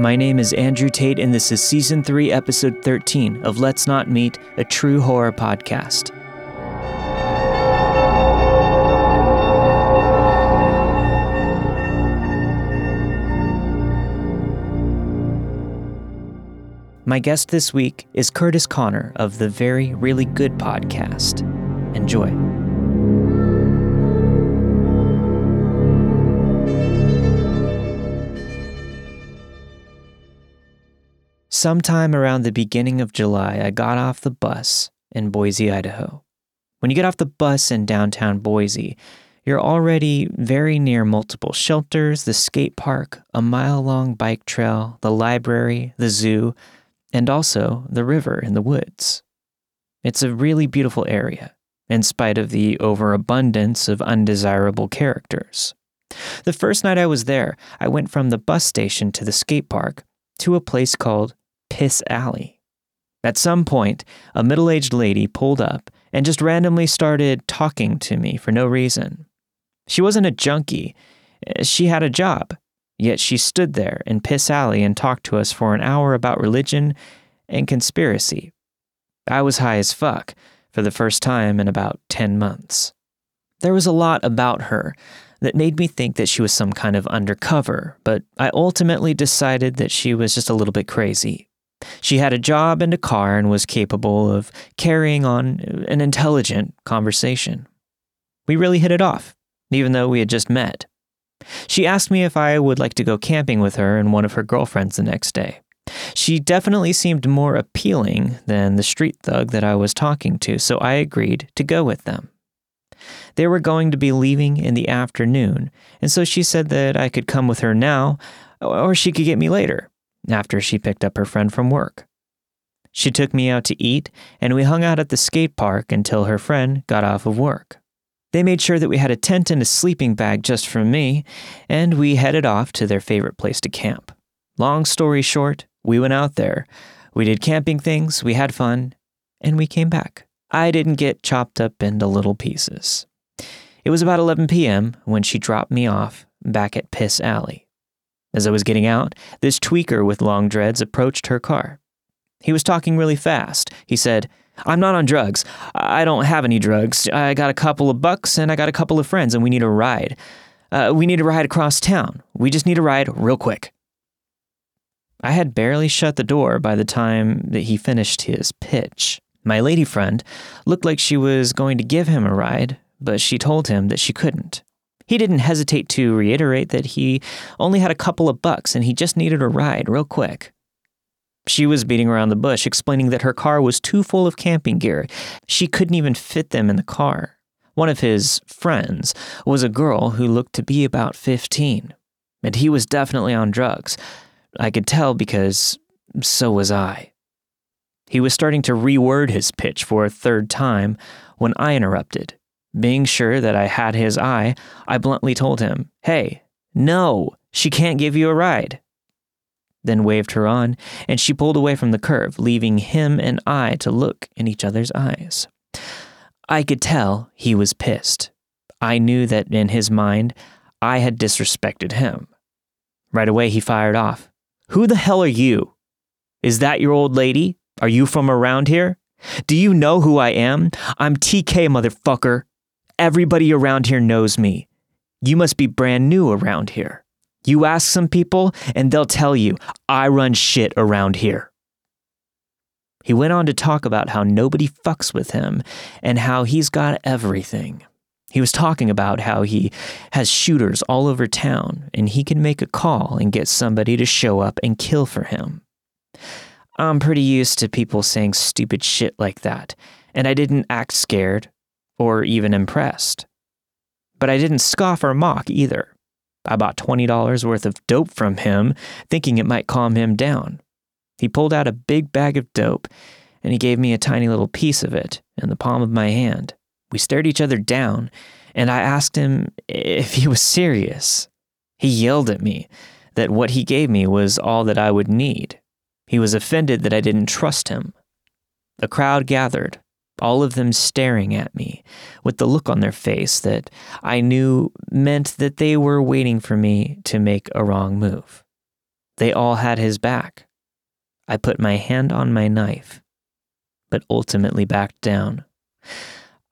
My name is Andrew Tate, and this is Season 3, Episode 13 of Let's Not Meet, a true horror podcast. My guest this week is Kurtis Conner of the Very Really Good podcast. Enjoy. Sometime around the beginning of July, I got off the bus in Boise, Idaho. When you get off the bus in downtown Boise, you're already very near multiple shelters, the skate park, a mile long bike trail, the library, the zoo, and also the river and the woods. It's a really beautiful area, in spite of the overabundance of undesirable characters. The first night I was there, I went from the bus station to the skate park to a place called Piss Alley. At some point, a middle aged lady pulled up and just randomly started talking to me for no reason. She wasn't a junkie, she had a job. Yet she stood there in Piss Alley and talked to us for an hour about religion and conspiracy. I was high as fuck for the first time in about 10 months. There was a lot about her that made me think that she was some kind of undercover, but I ultimately decided that she was just a little bit crazy. She had a job and a car and was capable of carrying on an intelligent conversation. We really hit it off, even though we had just met. She asked me if I would like to go camping with her and one of her girlfriends the next day. She definitely seemed more appealing than the street thug that I was talking to, so I agreed to go with them. They were going to be leaving in the afternoon, and so she said that I could come with her now, or she could get me later, after she picked up her friend from work. She took me out to eat, and we hung out at the skate park until her friend got off of work. They made sure that we had a tent and a sleeping bag just for me, and we headed off to their favorite place to camp. Long story short, we went out there. We did camping things, we had fun, and we came back. I didn't get chopped up into little pieces. It was about 11 p.m. when she dropped me off back at Piss Alley. As I was getting out, this tweaker with long dreads approached her car. He was talking really fast. He said, I'm not on drugs. I don't have any drugs. I got a couple of bucks and I got a couple of friends and we need a ride. Uh, we need a ride across town. We just need a ride real quick. I had barely shut the door by the time that he finished his pitch. My lady friend looked like she was going to give him a ride, but she told him that she couldn't. He didn't hesitate to reiterate that he only had a couple of bucks and he just needed a ride real quick. She was beating around the bush, explaining that her car was too full of camping gear. She couldn't even fit them in the car. One of his friends was a girl who looked to be about 15, and he was definitely on drugs. I could tell because so was I. He was starting to reword his pitch for a third time when I interrupted. Being sure that I had his eye, I bluntly told him, Hey, no, she can't give you a ride then waved her on, and she pulled away from the curve, leaving him and I to look in each other's eyes. I could tell he was pissed. I knew that in his mind, I had disrespected him. Right away, he fired off. Who the hell are you? Is that your old lady? Are you from around here? Do you know who I am? I'm TK, motherfucker. Everybody around here knows me. You must be brand new around here. You ask some people, and they'll tell you, I run shit around here. He went on to talk about how nobody fucks with him and how he's got everything. He was talking about how he has shooters all over town and he can make a call and get somebody to show up and kill for him. I'm pretty used to people saying stupid shit like that, and I didn't act scared or even impressed. But I didn't scoff or mock either. I bought $20 worth of dope from him, thinking it might calm him down. He pulled out a big bag of dope and he gave me a tiny little piece of it in the palm of my hand. We stared each other down, and I asked him if he was serious. He yelled at me that what he gave me was all that I would need. He was offended that I didn't trust him. The crowd gathered, all of them staring at me with the look on their face that I knew meant that they were waiting for me to make a wrong move. They all had his back. I put my hand on my knife, but ultimately backed down.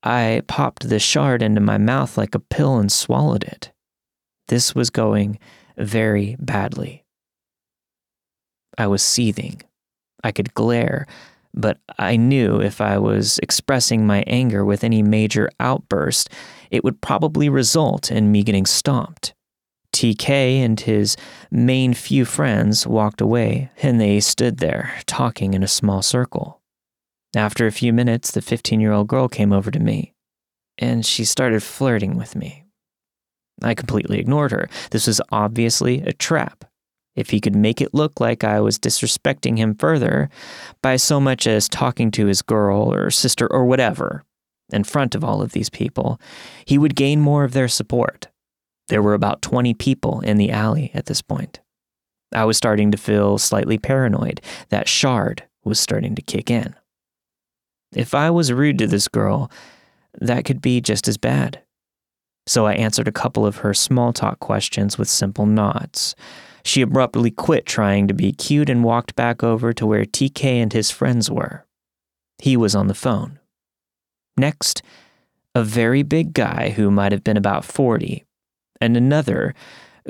I popped the shard into my mouth like a pill and swallowed it. This was going very badly. I was seething. I could glare, but I knew if I was expressing my anger with any major outburst, it would probably result in me getting stomped. TK and his main few friends walked away, and they stood there, talking in a small circle. After a few minutes, the 15 year old girl came over to me, and she started flirting with me. I completely ignored her. This was obviously a trap. If he could make it look like I was disrespecting him further by so much as talking to his girl or sister or whatever in front of all of these people, he would gain more of their support. There were about 20 people in the alley at this point. I was starting to feel slightly paranoid. That shard was starting to kick in. If I was rude to this girl, that could be just as bad. So I answered a couple of her small talk questions with simple nods. She abruptly quit trying to be cute and walked back over to where TK and his friends were. He was on the phone. Next, a very big guy who might have been about 40 and another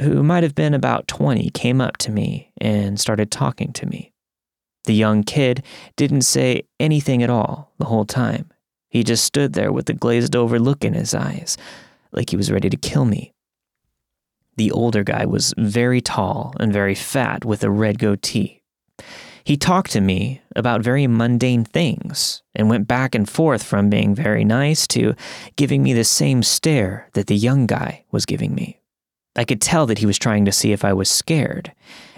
who might have been about 20 came up to me and started talking to me. The young kid didn't say anything at all the whole time. He just stood there with the glazed over look in his eyes, like he was ready to kill me. The older guy was very tall and very fat with a red goatee. He talked to me about very mundane things and went back and forth from being very nice to giving me the same stare that the young guy was giving me. I could tell that he was trying to see if I was scared,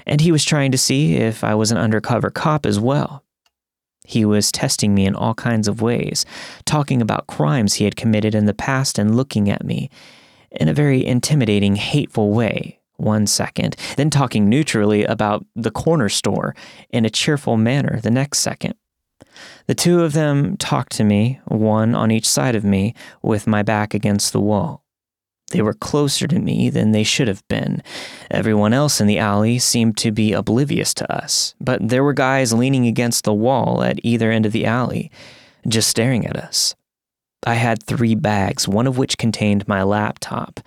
and he was trying to see if I was an undercover cop as well. He was testing me in all kinds of ways, talking about crimes he had committed in the past and looking at me in a very intimidating, hateful way one second, then talking neutrally about the corner store in a cheerful manner the next second. The two of them talked to me, one on each side of me, with my back against the wall. They were closer to me than they should have been. Everyone else in the alley seemed to be oblivious to us, but there were guys leaning against the wall at either end of the alley, just staring at us. I had three bags, one of which contained my laptop.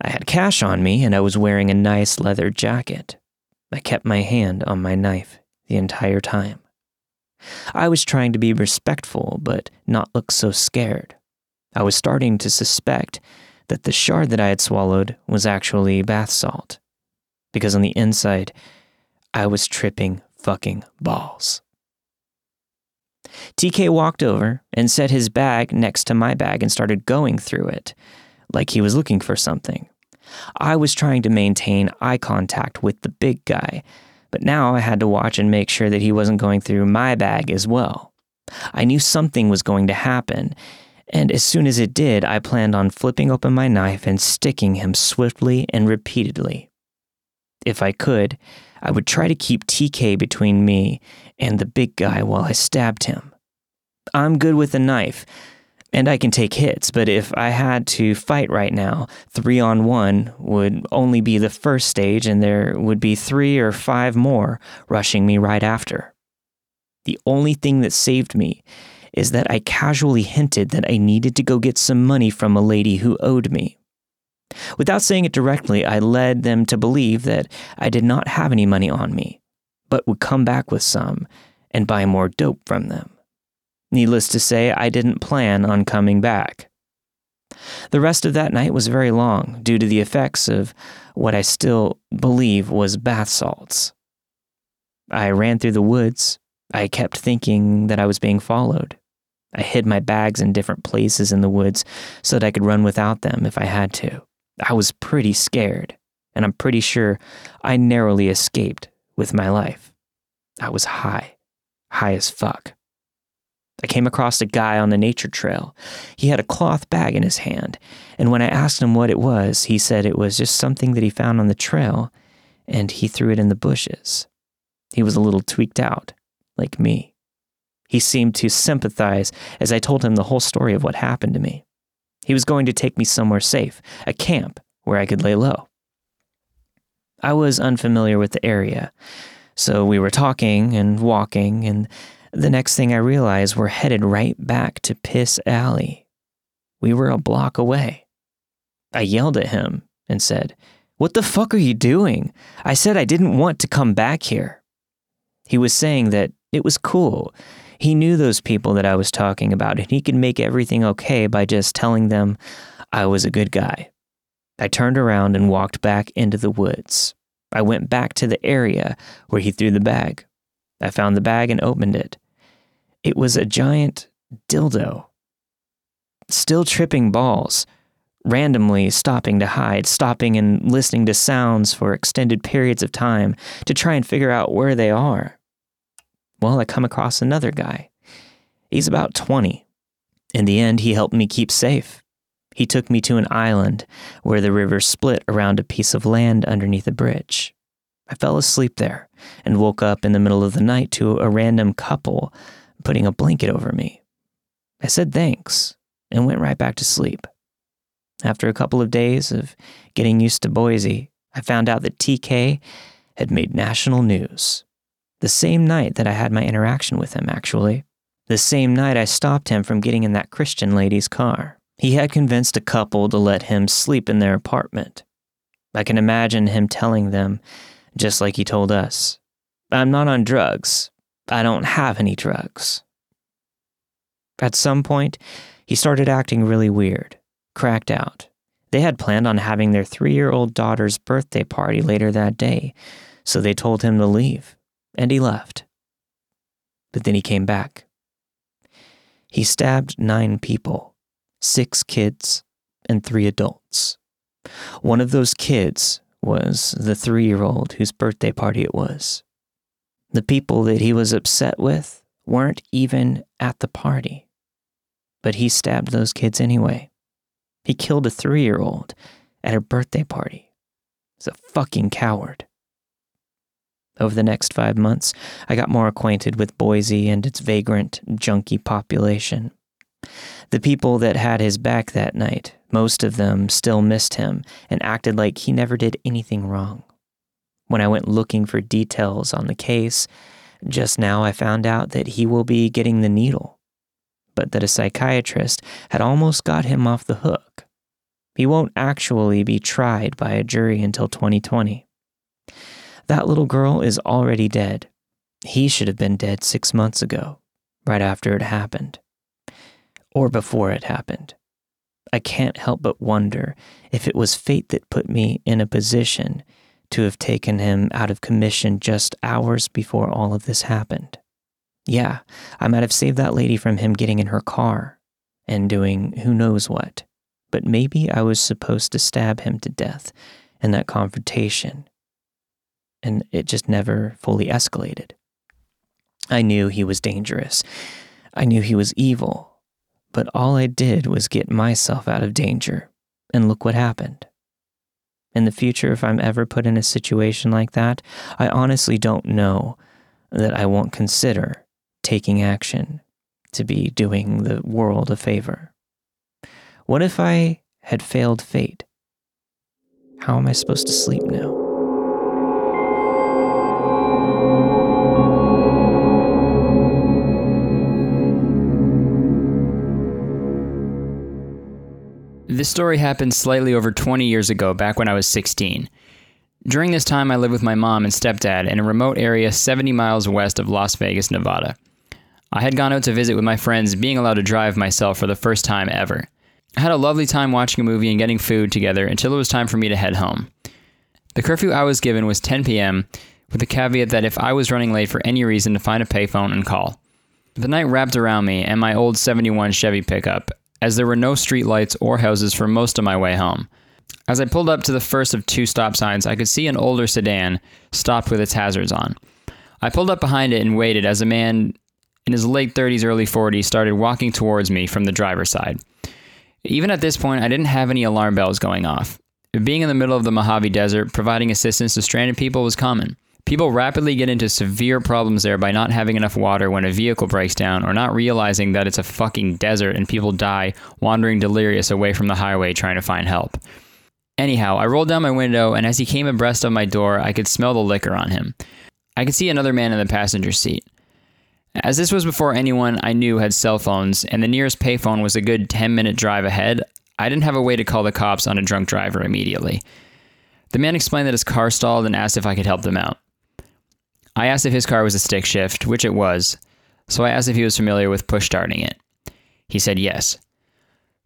I had cash on me and I was wearing a nice leather jacket. I kept my hand on my knife the entire time. I was trying to be respectful, but not look so scared. I was starting to suspect that the shard that I had swallowed was actually bath salt, because on the inside, I was tripping fucking balls. TK walked over and set his bag next to my bag and started going through it like he was looking for something. I was trying to maintain eye contact with the big guy, but now I had to watch and make sure that he wasn't going through my bag as well. I knew something was going to happen, and as soon as it did, I planned on flipping open my knife and sticking him swiftly and repeatedly. If I could, I would try to keep TK between me and the big guy while I stabbed him. I'm good with a knife, and I can take hits, but if I had to fight right now, three on one would only be the first stage, and there would be three or five more rushing me right after. The only thing that saved me is that I casually hinted that I needed to go get some money from a lady who owed me. Without saying it directly, I led them to believe that I did not have any money on me, but would come back with some and buy more dope from them. Needless to say, I didn't plan on coming back. The rest of that night was very long due to the effects of what I still believe was bath salts. I ran through the woods. I kept thinking that I was being followed. I hid my bags in different places in the woods so that I could run without them if I had to. I was pretty scared, and I'm pretty sure I narrowly escaped with my life. I was high, high as fuck. I came across a guy on the nature trail. He had a cloth bag in his hand, and when I asked him what it was, he said it was just something that he found on the trail, and he threw it in the bushes. He was a little tweaked out, like me. He seemed to sympathize as I told him the whole story of what happened to me. He was going to take me somewhere safe, a camp where I could lay low. I was unfamiliar with the area, so we were talking and walking, and the next thing I realized, we're headed right back to Piss Alley. We were a block away. I yelled at him and said, What the fuck are you doing? I said I didn't want to come back here. He was saying that it was cool. He knew those people that I was talking about, and he could make everything okay by just telling them I was a good guy. I turned around and walked back into the woods. I went back to the area where he threw the bag. I found the bag and opened it. It was a giant dildo. Still tripping balls, randomly stopping to hide, stopping and listening to sounds for extended periods of time to try and figure out where they are. Well, I come across another guy. He's about 20. In the end, he helped me keep safe. He took me to an island where the river split around a piece of land underneath a bridge. I fell asleep there and woke up in the middle of the night to a random couple putting a blanket over me. I said thanks and went right back to sleep. After a couple of days of getting used to Boise, I found out that TK had made national news. The same night that I had my interaction with him, actually. The same night I stopped him from getting in that Christian lady's car. He had convinced a couple to let him sleep in their apartment. I can imagine him telling them, just like he told us, I'm not on drugs. I don't have any drugs. At some point, he started acting really weird, cracked out. They had planned on having their three year old daughter's birthday party later that day, so they told him to leave, and he left. But then he came back. He stabbed nine people six kids, and three adults. One of those kids was the three year old whose birthday party it was. The people that he was upset with weren't even at the party, but he stabbed those kids anyway. He killed a three year old at her birthday party. He's a fucking coward. Over the next five months, I got more acquainted with Boise and its vagrant, junkie population. The people that had his back that night, most of them still missed him and acted like he never did anything wrong. When I went looking for details on the case, just now I found out that he will be getting the needle, but that a psychiatrist had almost got him off the hook. He won't actually be tried by a jury until 2020. That little girl is already dead. He should have been dead six months ago, right after it happened or before it happened. I can't help but wonder if it was fate that put me in a position to have taken him out of commission just hours before all of this happened. Yeah, I might have saved that lady from him getting in her car and doing who knows what, but maybe I was supposed to stab him to death in that confrontation, and it just never fully escalated. I knew he was dangerous. I knew he was evil, but all I did was get myself out of danger, and look what happened. In the future, if I'm ever put in a situation like that, I honestly don't know that I won't consider taking action to be doing the world a favor. What if I had failed fate? How am I supposed to sleep now? This story happened slightly over 20 years ago, back when I was 16. During this time, I lived with my mom and stepdad in a remote area 70 miles west of Las Vegas, Nevada. I had gone out to visit with my friends, being allowed to drive myself for the first time ever. I had a lovely time watching a movie and getting food together until it was time for me to head home. The curfew I was given was 10 p.m., with the caveat that if I was running late for any reason, to find a payphone and call. The night wrapped around me and my old 71 Chevy pickup, as there were no streetlights or houses for most of my way home. As I pulled up to the first of two stop signs, I could see an older sedan stopped with its hazards on. I pulled up behind it and waited as a man in his late 30s, early 40s started walking towards me from the driver's side. Even at this point, I didn't have any alarm bells going off. Being in the middle of the Mojave Desert, providing assistance to stranded people was common. People rapidly get into severe problems there by not having enough water when a vehicle breaks down or not realizing that it's a fucking desert and people die wandering delirious away from the highway trying to find help. Anyhow, I rolled down my window, and as he came abreast of my door, I could smell the liquor on him. I could see another man in the passenger seat. As this was before anyone I knew had cell phones, and the nearest payphone was a good 10 minute drive ahead, I didn't have a way to call the cops on a drunk driver immediately. The man explained that his car stalled and asked if I could help them out. I asked if his car was a stick shift, which it was, so I asked if he was familiar with push starting it. He said yes.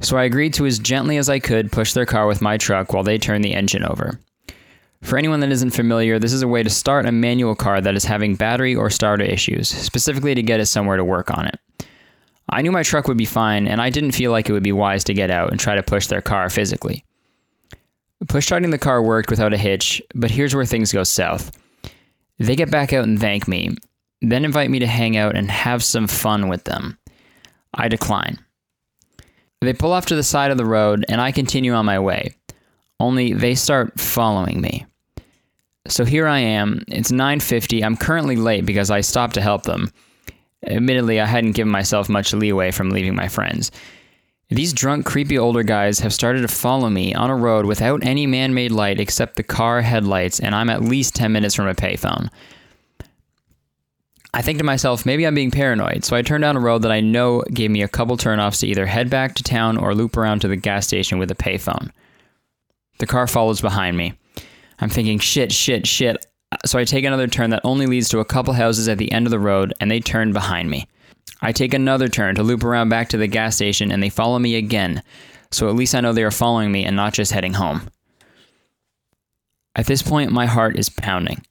So I agreed to as gently as I could push their car with my truck while they turned the engine over. For anyone that isn't familiar, this is a way to start a manual car that is having battery or starter issues, specifically to get it somewhere to work on it. I knew my truck would be fine, and I didn't feel like it would be wise to get out and try to push their car physically. Push starting the car worked without a hitch, but here's where things go south. They get back out and thank me, then invite me to hang out and have some fun with them. I decline. They pull off to the side of the road, and I continue on my way. Only they start following me. So here I am. It's 9:50. I'm currently late because I stopped to help them. Admittedly, I hadn't given myself much leeway from leaving my friends. These drunk, creepy older guys have started to follow me on a road without any man made light except the car headlights, and I'm at least 10 minutes from a payphone. I think to myself, maybe I'm being paranoid, so I turn down a road that I know gave me a couple turnoffs to either head back to town or loop around to the gas station with a payphone. The car follows behind me. I'm thinking, shit, shit, shit. So I take another turn that only leads to a couple houses at the end of the road, and they turn behind me. I take another turn to loop around back to the gas station, and they follow me again. So at least I know they are following me and not just heading home. At this point, my heart is pounding.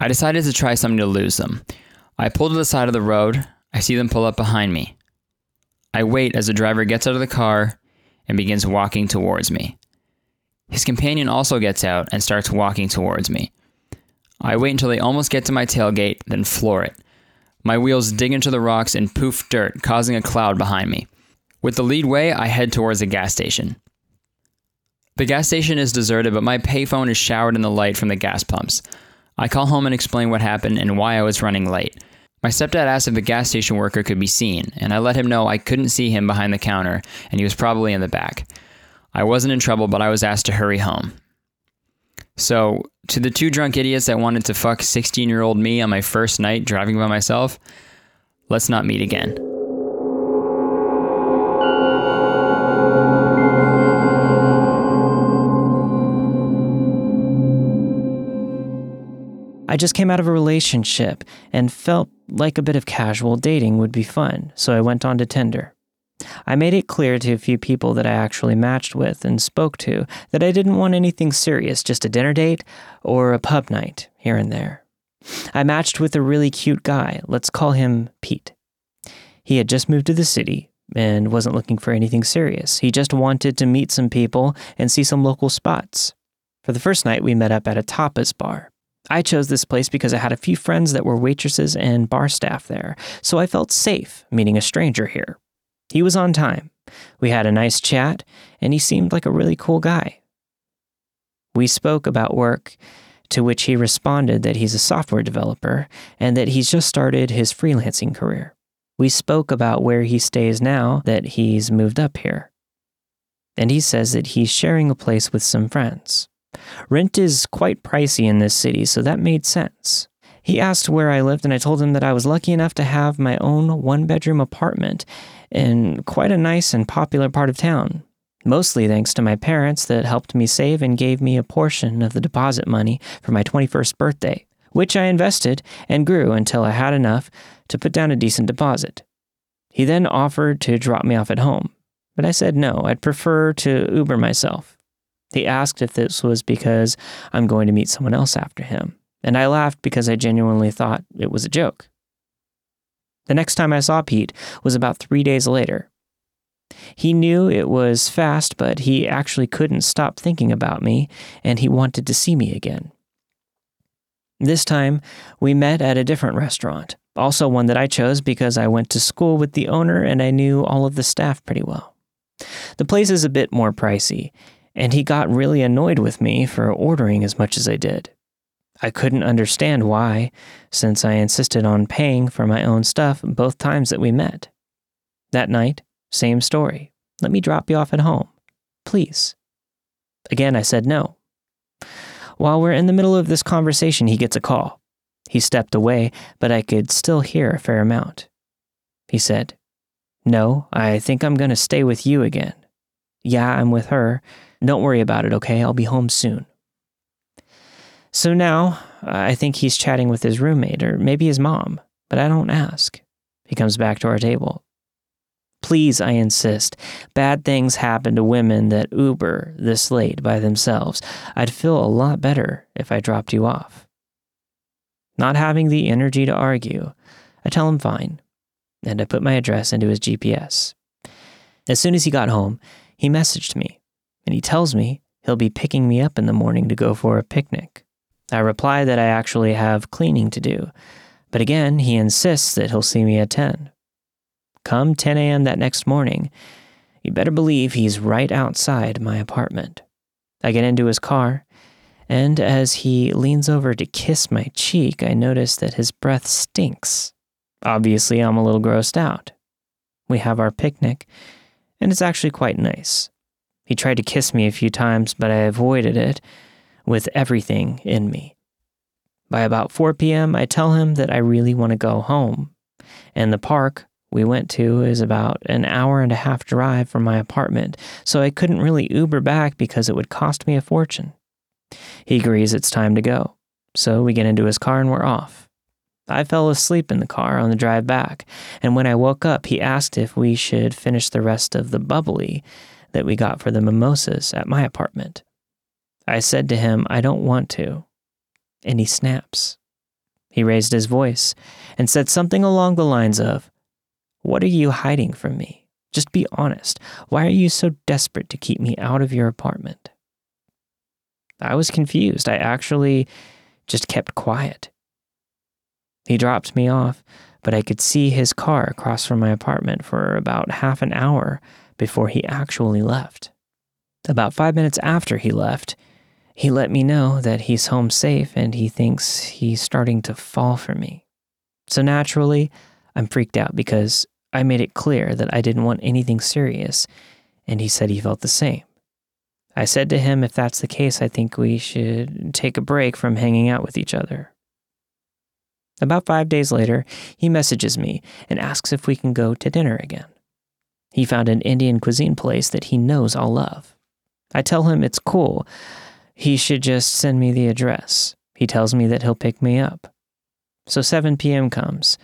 I decided to try something to lose them. I pull to the side of the road. I see them pull up behind me. I wait as the driver gets out of the car and begins walking towards me. His companion also gets out and starts walking towards me. I wait until they almost get to my tailgate, then floor it. My wheels dig into the rocks and poof dirt, causing a cloud behind me. With the lead way, I head towards the gas station. The gas station is deserted, but my payphone is showered in the light from the gas pumps. I call home and explain what happened and why I was running late. My stepdad asked if the gas station worker could be seen, and I let him know I couldn't see him behind the counter and he was probably in the back. I wasn't in trouble, but I was asked to hurry home. So, to the two drunk idiots that wanted to fuck 16 year old me on my first night driving by myself, let's not meet again. I just came out of a relationship and felt like a bit of casual dating would be fun, so I went on to Tinder. I made it clear to a few people that I actually matched with and spoke to that I didn't want anything serious, just a dinner date or a pub night here and there. I matched with a really cute guy, let's call him Pete. He had just moved to the city and wasn't looking for anything serious. He just wanted to meet some people and see some local spots. For the first night, we met up at a tapas bar. I chose this place because I had a few friends that were waitresses and bar staff there, so I felt safe meeting a stranger here. He was on time. We had a nice chat, and he seemed like a really cool guy. We spoke about work, to which he responded that he's a software developer and that he's just started his freelancing career. We spoke about where he stays now that he's moved up here. And he says that he's sharing a place with some friends. Rent is quite pricey in this city, so that made sense. He asked where I lived, and I told him that I was lucky enough to have my own one bedroom apartment in quite a nice and popular part of town. Mostly thanks to my parents that helped me save and gave me a portion of the deposit money for my 21st birthday, which I invested and grew until I had enough to put down a decent deposit. He then offered to drop me off at home, but I said no, I'd prefer to Uber myself. He asked if this was because I'm going to meet someone else after him, and I laughed because I genuinely thought it was a joke. The next time I saw Pete was about three days later. He knew it was fast, but he actually couldn't stop thinking about me, and he wanted to see me again. This time, we met at a different restaurant, also one that I chose because I went to school with the owner and I knew all of the staff pretty well. The place is a bit more pricey, and he got really annoyed with me for ordering as much as I did. I couldn't understand why, since I insisted on paying for my own stuff both times that we met. That night, same story. Let me drop you off at home. Please. Again, I said no. While we're in the middle of this conversation, he gets a call. He stepped away, but I could still hear a fair amount. He said, No, I think I'm going to stay with you again. Yeah, I'm with her. Don't worry about it, okay? I'll be home soon. So now, uh, I think he's chatting with his roommate or maybe his mom, but I don't ask. He comes back to our table. Please, I insist. Bad things happen to women that Uber this late by themselves. I'd feel a lot better if I dropped you off. Not having the energy to argue, I tell him fine, and I put my address into his GPS. As soon as he got home, he messaged me, and he tells me he'll be picking me up in the morning to go for a picnic. I reply that I actually have cleaning to do, but again, he insists that he'll see me at 10. Come 10 a.m. that next morning, you better believe he's right outside my apartment. I get into his car, and as he leans over to kiss my cheek, I notice that his breath stinks. Obviously, I'm a little grossed out. We have our picnic, and it's actually quite nice. He tried to kiss me a few times, but I avoided it with everything in me. By about 4 p.m., I tell him that I really want to go home, and the park we went to is about an hour and a half drive from my apartment, so I couldn't really Uber back because it would cost me a fortune. He agrees it's time to go, so we get into his car and we're off. I fell asleep in the car on the drive back, and when I woke up, he asked if we should finish the rest of the bubbly that we got for the mimosas at my apartment. I said to him, I don't want to, and he snaps. He raised his voice and said something along the lines of, what are you hiding from me? Just be honest. Why are you so desperate to keep me out of your apartment? I was confused. I actually just kept quiet. He dropped me off, but I could see his car across from my apartment for about half an hour before he actually left. About five minutes after he left, he let me know that he's home safe and he thinks he's starting to fall for me. So naturally, I'm freaked out because I made it clear that I didn't want anything serious, and he said he felt the same. I said to him, if that's the case, I think we should take a break from hanging out with each other. About five days later, he messages me and asks if we can go to dinner again. He found an Indian cuisine place that he knows I'll love. I tell him it's cool. He should just send me the address. He tells me that he'll pick me up. So 7 p.m. comes,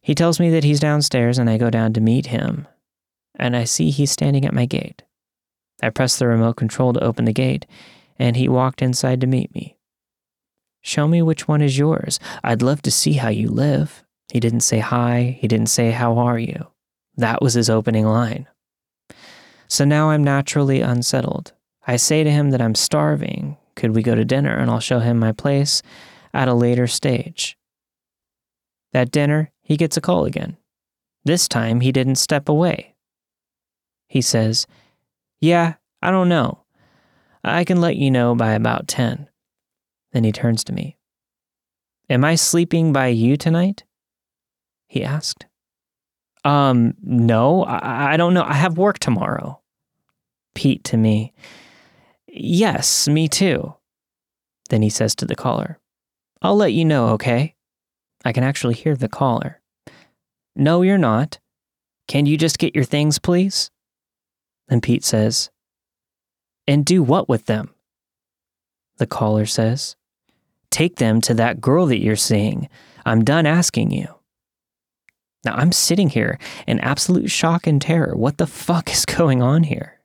he tells me that he's downstairs and I go down to meet him, and I see he's standing at my gate. I press the remote control to open the gate, and he walked inside to meet me. Show me which one is yours. I'd love to see how you live. He didn't say hi, he didn't say, How are you? That was his opening line. So now I'm naturally unsettled. I say to him that I'm starving. Could we go to dinner and I'll show him my place at a later stage? That dinner, he gets a call again. This time, he didn't step away. He says, Yeah, I don't know. I can let you know by about 10. Then he turns to me. Am I sleeping by you tonight? He asked. Um, no, I, I don't know. I have work tomorrow. Pete to me. Yes, me too. Then he says to the caller, I'll let you know, okay? I can actually hear the caller. No, you're not. Can you just get your things, please? Then Pete says, And do what with them? The caller says, Take them to that girl that you're seeing. I'm done asking you. Now I'm sitting here in absolute shock and terror. What the fuck is going on here?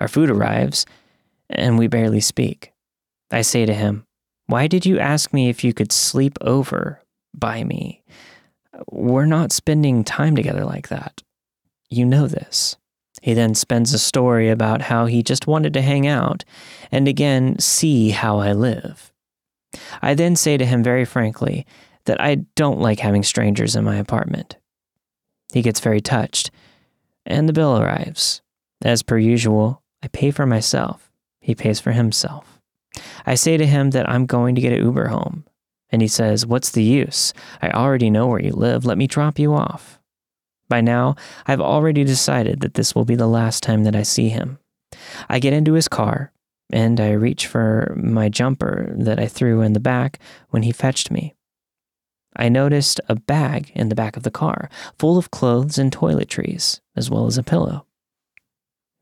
Our food arrives, and we barely speak. I say to him, why did you ask me if you could sleep over by me? We're not spending time together like that. You know this. He then spends a story about how he just wanted to hang out and again see how I live. I then say to him very frankly that I don't like having strangers in my apartment. He gets very touched, and the bill arrives. As per usual, I pay for myself. He pays for himself. I say to him that I'm going to get an Uber home. And he says, What's the use? I already know where you live. Let me drop you off. By now, I've already decided that this will be the last time that I see him. I get into his car, and I reach for my jumper that I threw in the back when he fetched me. I noticed a bag in the back of the car full of clothes and toiletries, as well as a pillow.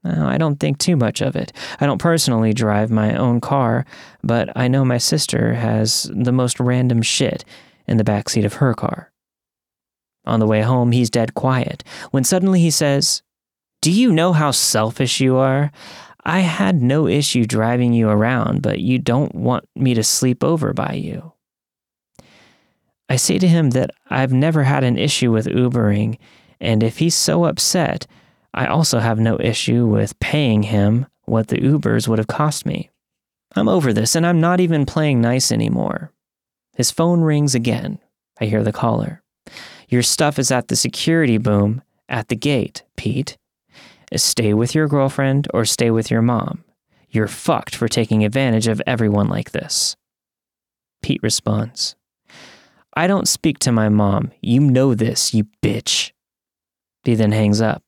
Now, I don't think too much of it. I don't personally drive my own car, but I know my sister has the most random shit in the back seat of her car. On the way home, he's dead quiet when suddenly he says, Do you know how selfish you are? I had no issue driving you around, but you don't want me to sleep over by you. I say to him that I've never had an issue with Ubering, and if he's so upset, I also have no issue with paying him what the Ubers would have cost me. I'm over this, and I'm not even playing nice anymore. His phone rings again. I hear the caller. Your stuff is at the security boom at the gate, Pete. Stay with your girlfriend or stay with your mom. You're fucked for taking advantage of everyone like this. Pete responds, I don't speak to my mom. You know this, you bitch. He then hangs up.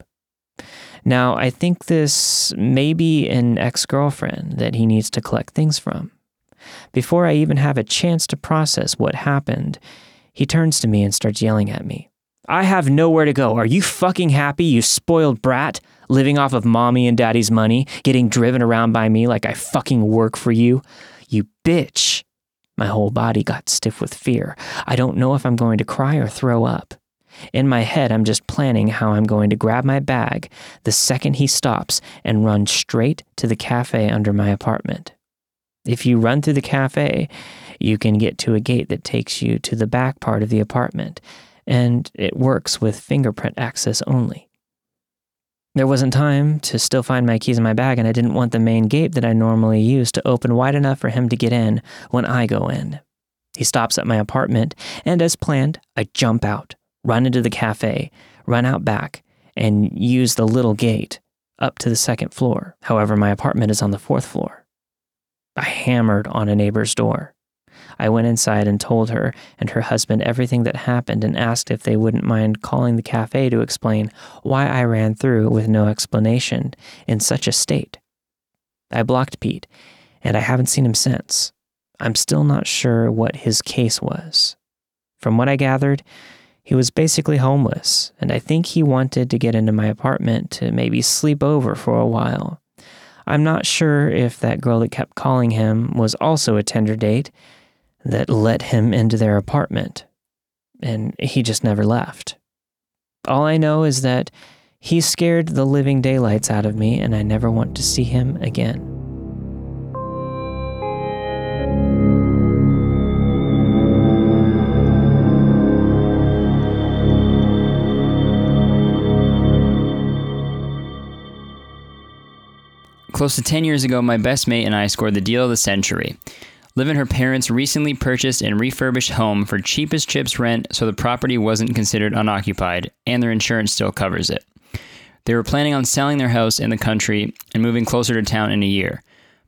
Now, I think this may be an ex girlfriend that he needs to collect things from. Before I even have a chance to process what happened, he turns to me and starts yelling at me. I have nowhere to go. Are you fucking happy, you spoiled brat? Living off of mommy and daddy's money, getting driven around by me like I fucking work for you? You bitch. My whole body got stiff with fear. I don't know if I'm going to cry or throw up. In my head, I'm just planning how I'm going to grab my bag the second he stops and run straight to the cafe under my apartment. If you run through the cafe, you can get to a gate that takes you to the back part of the apartment, and it works with fingerprint access only. There wasn't time to still find my keys in my bag, and I didn't want the main gate that I normally use to open wide enough for him to get in when I go in. He stops at my apartment, and as planned, I jump out, run into the cafe, run out back, and use the little gate up to the second floor. However, my apartment is on the fourth floor. I hammered on a neighbor's door. I went inside and told her and her husband everything that happened and asked if they wouldn't mind calling the cafe to explain why I ran through with no explanation in such a state. I blocked Pete, and I haven't seen him since. I'm still not sure what his case was. From what I gathered, he was basically homeless, and I think he wanted to get into my apartment to maybe sleep over for a while. I'm not sure if that girl that kept calling him was also a Tinder date, that let him into their apartment, and he just never left. All I know is that he scared the living daylights out of me, and I never want to see him again. Close to 10 years ago, my best mate and I scored the deal of the century live in her parents' recently purchased and refurbished home for cheapest chips rent so the property wasn't considered unoccupied, and their insurance still covers it. They were planning on selling their house in the country and moving closer to town in a year.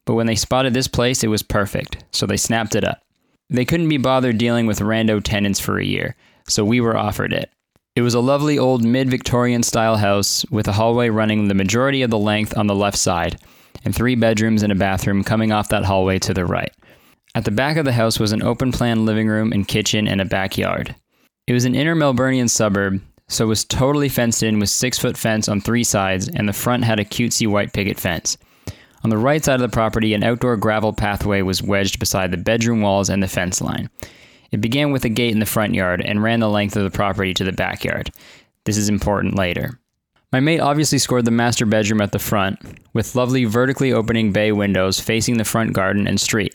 But when they spotted this place, it was perfect, so they snapped it up. They couldn't be bothered dealing with rando tenants for a year, so we were offered it. It was a lovely old mid Victorian style house with a hallway running the majority of the length on the left side, and three bedrooms and a bathroom coming off that hallway to the right. At the back of the house was an open plan living room and kitchen and a backyard. It was an inner Melburnian suburb, so it was totally fenced in with six foot fence on three sides, and the front had a cutesy white picket fence. On the right side of the property, an outdoor gravel pathway was wedged beside the bedroom walls and the fence line. It began with a gate in the front yard and ran the length of the property to the backyard. This is important later. My mate obviously scored the master bedroom at the front, with lovely vertically opening bay windows facing the front garden and street.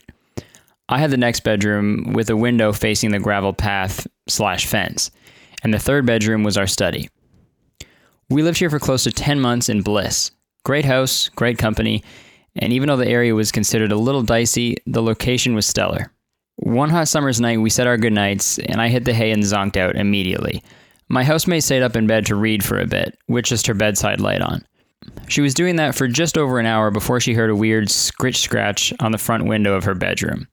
I had the next bedroom with a window facing the gravel path slash fence, and the third bedroom was our study. We lived here for close to 10 months in bliss. Great house, great company, and even though the area was considered a little dicey, the location was stellar. One hot summer's night, we said our goodnights, and I hit the hay and zonked out immediately. My housemate stayed up in bed to read for a bit, with just her bedside light on. She was doing that for just over an hour before she heard a weird scritch scratch on the front window of her bedroom.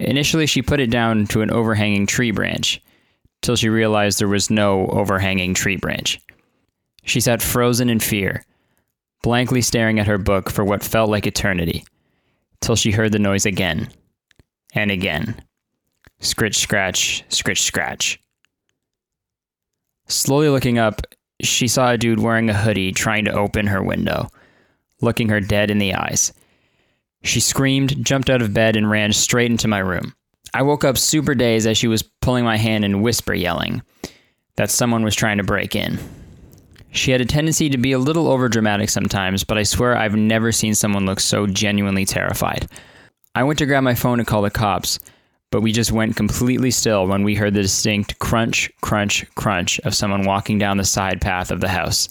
Initially, she put it down to an overhanging tree branch, till she realized there was no overhanging tree branch. She sat frozen in fear, blankly staring at her book for what felt like eternity. till she heard the noise again and again. Scritch, scratch, scritch, scratch. Slowly looking up, she saw a dude wearing a hoodie trying to open her window, looking her dead in the eyes. She screamed, jumped out of bed, and ran straight into my room. I woke up super dazed as she was pulling my hand and whisper yelling that someone was trying to break in. She had a tendency to be a little overdramatic sometimes, but I swear I've never seen someone look so genuinely terrified. I went to grab my phone to call the cops, but we just went completely still when we heard the distinct crunch, crunch, crunch of someone walking down the side path of the house.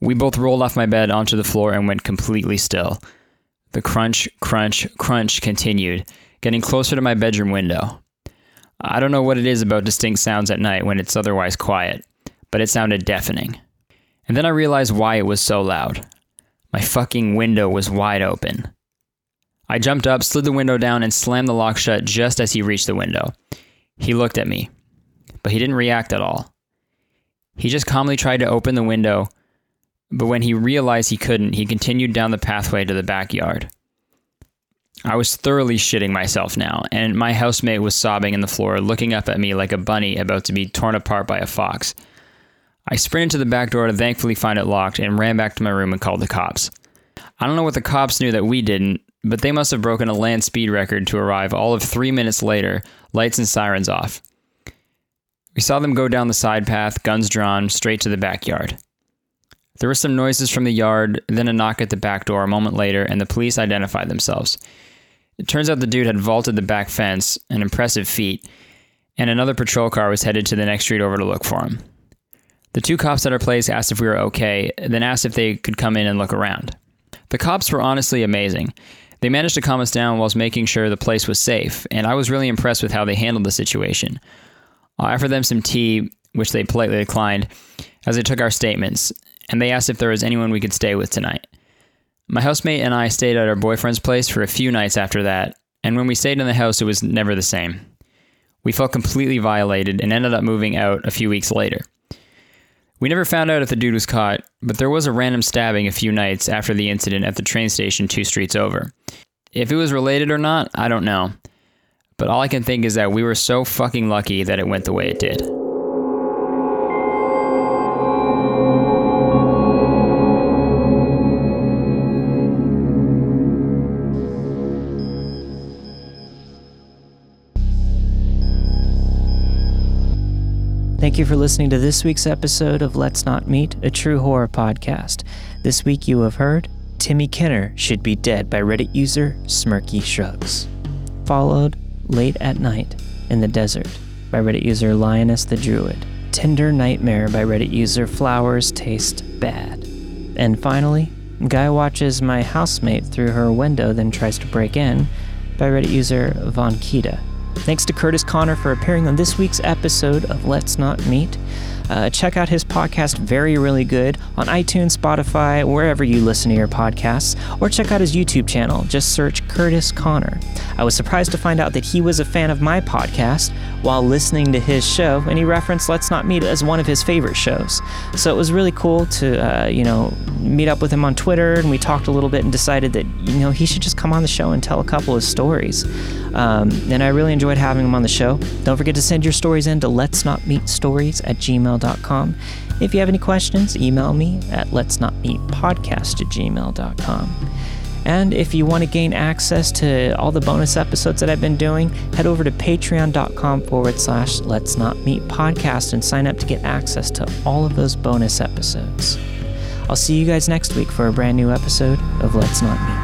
We both rolled off my bed onto the floor and went completely still. The crunch, crunch, crunch continued, getting closer to my bedroom window. I don't know what it is about distinct sounds at night when it's otherwise quiet, but it sounded deafening. And then I realized why it was so loud. My fucking window was wide open. I jumped up, slid the window down, and slammed the lock shut just as he reached the window. He looked at me, but he didn't react at all. He just calmly tried to open the window, but when he realized he couldn't, he continued down the pathway to the backyard. I was thoroughly shitting myself now, and my housemate was sobbing in the floor, looking up at me like a bunny about to be torn apart by a fox. I sprinted to the back door to thankfully find it locked and ran back to my room and called the cops. I don't know what the cops knew that we didn't, but they must have broken a land speed record to arrive all of three minutes later, lights and sirens off. We saw them go down the side path, guns drawn, straight to the backyard. There were some noises from the yard, then a knock at the back door a moment later, and the police identified themselves. It turns out the dude had vaulted the back fence, an impressive feat, and another patrol car was headed to the next street over to look for him. The two cops at our place asked if we were okay, then asked if they could come in and look around. The cops were honestly amazing. They managed to calm us down whilst making sure the place was safe, and I was really impressed with how they handled the situation. I offered them some tea, which they politely declined, as they took our statements, and they asked if there was anyone we could stay with tonight. My housemate and I stayed at our boyfriend's place for a few nights after that, and when we stayed in the house, it was never the same. We felt completely violated and ended up moving out a few weeks later. We never found out if the dude was caught, but there was a random stabbing a few nights after the incident at the train station two streets over. If it was related or not, I don't know. But all I can think is that we were so fucking lucky that it went the way it did. Thank you for listening to this week's episode of Let's Not Meet, a true horror podcast. This week you have heard Timmy Kinner Should Be Dead by Reddit user Smirky Shrugs. Followed Late at Night in the Desert by Reddit user Lioness the Druid. Tinder Nightmare by Reddit user Flowers Taste Bad. And finally, Guy watches my housemate through her window, then tries to break in by Reddit user Von Kita. Thanks to Kurtis Conner for appearing on this week's episode of Let's Not Meet. Uh, check out his podcast, Very Really Good, on iTunes, Spotify, wherever you listen to your podcasts, or check out his YouTube channel. Just search Kurtis Conner. I was surprised to find out that he was a fan of my podcast while listening to his show, and he referenced Let's Not Meet as one of his favorite shows. So it was really cool to, uh, you know, meet up with him on Twitter, and we talked a little bit and decided that, you know, he should just come on the show and tell a couple of stories. Um, and I really enjoyed having him on the show. Don't forget to send your stories in to let's not meet stories at gmail.com. If you have any questions, email me at let's not meet podcast at gmail.com. And if you want to gain access to all the bonus episodes that I've been doing, head over to patreon.com forward slash let's not meet podcast and sign up to get access to all of those bonus episodes. I'll see you guys next week for a brand new episode of Let's Not Meet.